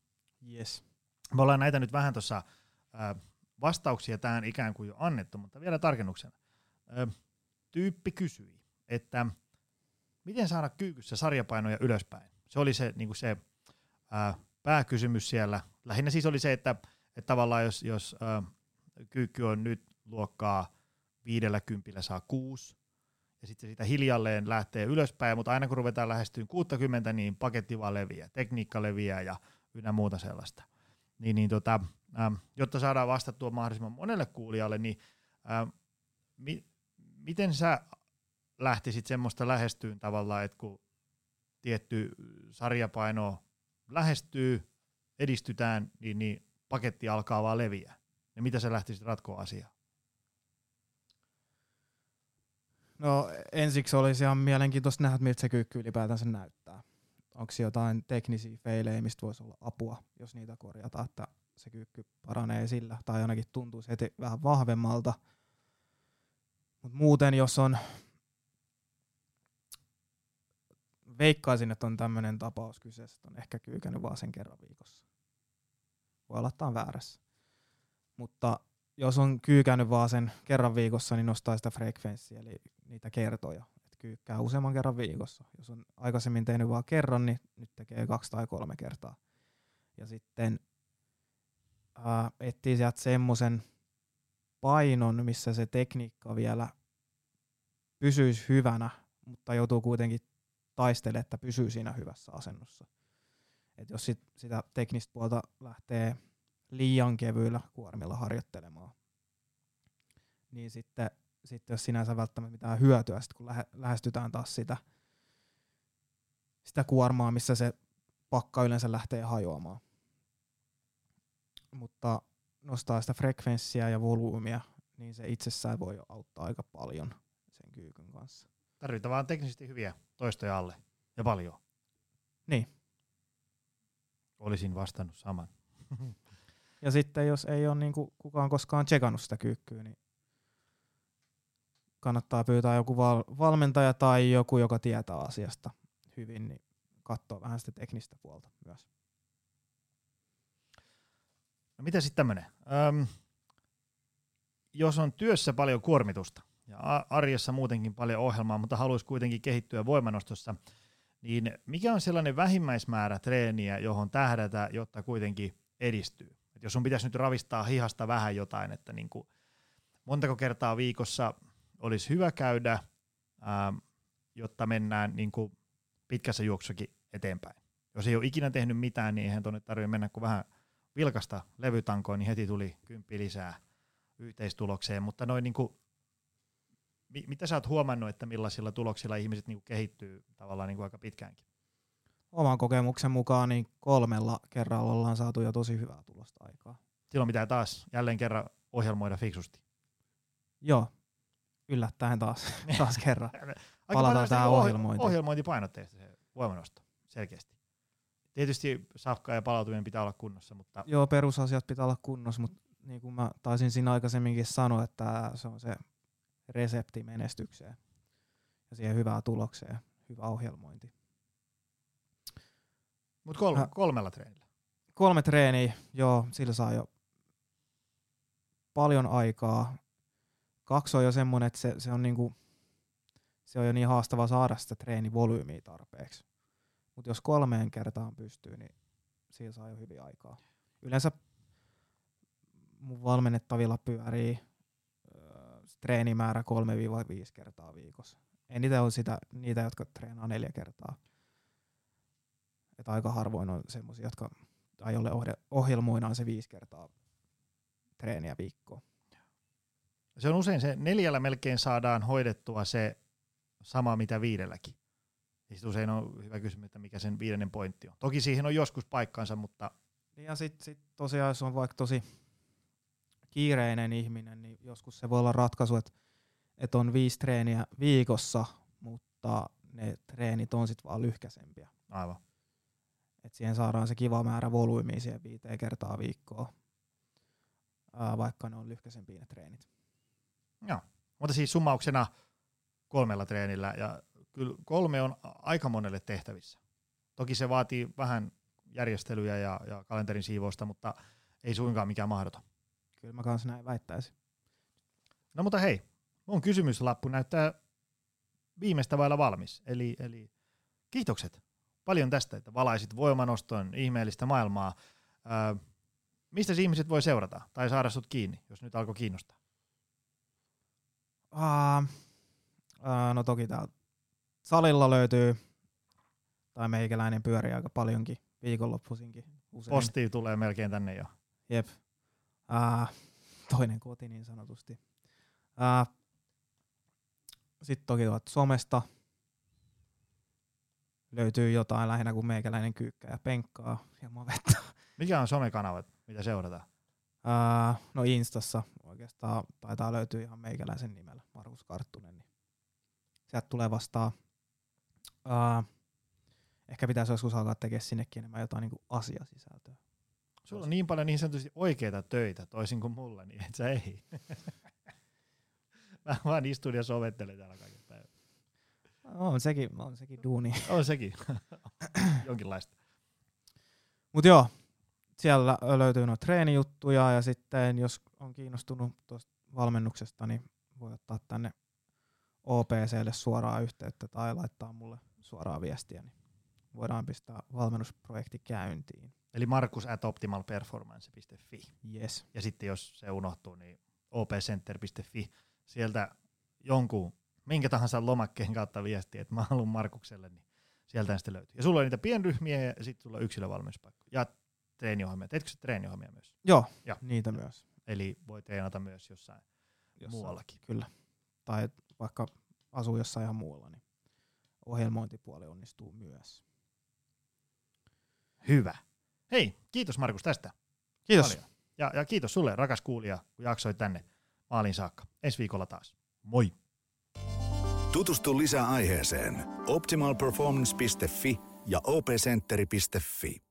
Yes. Me ollaan näitä nyt vähän tuossa vastauksia tähän ikään kuin jo annettu, mutta vielä tarkennuksena. Tyyppi kysyi, että miten saada kyykyssä sarjapainoja ylöspäin? Se oli se, niin se ää, pääkysymys siellä. Lähinnä siis oli se, että, että tavallaan jos, jos ää, kyykky on nyt luokkaa viidellä kympillä saa kuusi, ja sitten siitä hiljalleen lähtee ylöspäin, mutta aina kun ruvetaan lähestyyn 60, niin paketti vaan leviää, tekniikka leviää ja ynnä muuta sellaista. Niin, niin tota, ähm, jotta saadaan vastattua mahdollisimman monelle kuulijalle, niin ähm, mi, miten sä lähtisit semmoista lähestyyn tavallaan, että kun tietty sarjapaino lähestyy, edistytään, niin, niin paketti alkaa vaan leviä. Ja mitä sä lähtisit ratkoa asiaa? No ensiksi olisi ihan mielenkiintoista nähdä, miltä se kyykky ylipäätänsä näyttää. Onko jotain teknisiä feilejä, mistä voisi olla apua, jos niitä korjataan, että se kyykky paranee sillä, tai ainakin tuntuisi heti vähän vahvemmalta. Mutta muuten, jos on, veikkaisin, että on tämmöinen tapaus kyseessä, että on ehkä kyykännyt vaan sen kerran viikossa. Voi olla, että on väärässä. Mutta jos on kyykännyt vaan sen kerran viikossa, niin nostaa sitä frekvenssiä, eli niitä kertoja. Kyykkää useamman kerran viikossa. Jos on aikaisemmin tehnyt vain kerran, niin nyt tekee kaksi tai kolme kertaa. Ja sitten ää, etsii sieltä semmoisen painon, missä se tekniikka vielä pysyisi hyvänä, mutta joutuu kuitenkin taistelemaan, että pysyy siinä hyvässä asennossa. Et jos sit, sitä teknistä puolta lähtee liian kevyillä kuormilla harjoittelemaan, niin sitten, sitten jos sinänsä välttämättä mitään hyötyä, sit kun lähe, lähestytään taas sitä, sitä kuormaa, missä se pakka yleensä lähtee hajoamaan. Mutta nostaa sitä frekvenssiä ja volyymia, niin se itsessään voi auttaa aika paljon sen kyykyn kanssa. Tarvitaan vaan teknisesti hyviä toistoja alle ja paljon. Niin. Olisin vastannut saman. Ja sitten jos ei ole niin kukaan koskaan tsekannut sitä kyykkyä, niin kannattaa pyytää joku val- valmentaja tai joku, joka tietää asiasta hyvin, niin katsoa vähän sitä teknistä puolta myös. No mitä sitten tämmöinen? Öm, jos on työssä paljon kuormitusta ja arjessa muutenkin paljon ohjelmaa, mutta haluaisi kuitenkin kehittyä voimanostossa, niin mikä on sellainen vähimmäismäärä treeniä, johon tähdätä, jotta kuitenkin edistyy? Et jos sun pitäisi nyt ravistaa hihasta vähän jotain, että niin kuin montako kertaa viikossa olisi hyvä käydä, ää, jotta mennään niin kuin pitkässä juoksukin eteenpäin. Jos ei ole ikinä tehnyt mitään, niin eihän tuonne tarvitse mennä kuin vähän vilkasta levytankoon, niin heti tuli kymppi lisää yhteistulokseen. Mutta noin niin kuin, mitä sä oot huomannut, että millaisilla tuloksilla ihmiset niin kuin kehittyy tavallaan niin kuin aika pitkäänkin? Oman kokemuksen mukaan niin kolmella kerralla ollaan saatu jo tosi hyvää tulosta aikaa. Silloin pitää taas jälleen kerran ohjelmoida fiksusti. Joo, yllättäen taas, taas kerran. Palataan tähän ohjelmointiin. Ohjelmointipainotteista se voimanosto, selkeästi. Tietysti safka ja palautuminen pitää olla kunnossa, mutta... Joo, perusasiat pitää olla kunnossa, mutta niin kuin mä taisin siinä aikaisemminkin sanoa, että se on se resepti menestykseen ja siihen hyvää tulokseen, hyvä ohjelmointi. Mutta kolme, kolmella treenillä? Kolme treeniä, joo, sillä saa jo paljon aikaa Kaksi on jo semmoinen, että se, se, on niinku, se on jo niin haastava saada sitä treenivolyymiä tarpeeksi. Mutta jos kolmeen kertaan pystyy, niin siinä saa jo hyvin aikaa. Yleensä mun valmennettavilla pyörii äh, treenimäärä 3-5 kertaa viikossa. En niitä ole sitä, niitä, jotka treenaa neljä kertaa. Et aika harvoin on semmoisia, jotka ei ole ohjelmoinaan se viisi kertaa treeniä viikkoa. Se on usein se neljällä melkein saadaan hoidettua se sama mitä viidelläkin. Ja sitten usein on hyvä kysymys, että mikä sen viidennen pointti on. Toki siihen on joskus paikkansa, mutta... Niin ja sitten sit tosiaan, jos on vaikka tosi kiireinen ihminen, niin joskus se voi olla ratkaisu, että, että on viisi treeniä viikossa, mutta ne treenit on sitten vaan lyhkäisempiä. Aivan. Et siihen saadaan se kiva määrä volyymiä siihen viiteen kertaa viikkoa, vaikka ne on lyhkäisempiä ne treenit. Joo, mutta siis summauksena kolmella treenillä ja kyllä kolme on aika monelle tehtävissä. Toki se vaatii vähän järjestelyjä ja, ja kalenterin siivousta, mutta ei suinkaan mikään mahdoton. Kyllä mä kanssa näin väittäisin. No mutta hei, mun kysymyslappu näyttää viimeistä vailla valmis. Eli, eli kiitokset paljon tästä, että valaisit voimanoston ihmeellistä maailmaa. Ää, mistä ihmiset voi seurata tai saada sut kiinni, jos nyt alkoi kiinnostaa? Uh, uh, no toki tää salilla löytyy, tai meikäläinen pyörii aika paljonkin viikonloppuisinkin. Usein. Posti tulee melkein tänne jo. Jep. Uh, toinen koti niin sanotusti. Uh, Sitten toki tuot somesta löytyy jotain lähinnä kuin meikäläinen kyykkä ja penkkaa ilman vettä. Mikä on somekanavat, mitä seurataan? Uh, no Instassa oikeastaan taitaa löytyä ihan meikäläisen nimellä, Markus Karttunen. Niin sieltä tulee vastaan. Uh, ehkä pitäisi joskus alkaa tekemään sinnekin enemmän jotain niin kuin asiasisältöä. Sulla on niin paljon niin sanotusti oikeita töitä, toisin kuin mulla, niin et sä ei. Mä vaan istun ja sovettelen täällä kaiken päivän. On sekin, on sekin duuni. On sekin. Jonkinlaista. Mut joo, siellä löytyy noita treenijuttuja ja sitten jos on kiinnostunut tuosta valmennuksesta, niin voi ottaa tänne OPClle suoraan yhteyttä tai laittaa mulle suoraan viestiä, niin voidaan pistää valmennusprojekti käyntiin. Eli markus at optimalperformance.fi. Yes. Ja sitten jos se unohtuu, niin opcenter.fi. Sieltä jonkun, minkä tahansa lomakkeen kautta viestiä, että mä haluan Markukselle, niin sieltä sitten löytyy. Ja sulla on niitä pienryhmiä ja sitten sulla on yksilövalmennuspaikka. Ja treeniohjelmia. Teetkö se treeniohjelmia myös? Joo, Joo. niitä myös. Eli voi treenata myös jossain, Jossain. muuallakin. Kyllä. Tai vaikka asuu jossain ihan muualla, niin ohjelmointipuoli onnistuu myös. Hyvä. Hei, kiitos Markus tästä. Kiitos. Paljon. Ja, ja kiitos sulle, rakas kuulija, kun jaksoit tänne maaliin saakka. Ensi viikolla taas. Moi! Tutustu lisää aiheeseen optimalperformance.fi ja opcenteri.fi.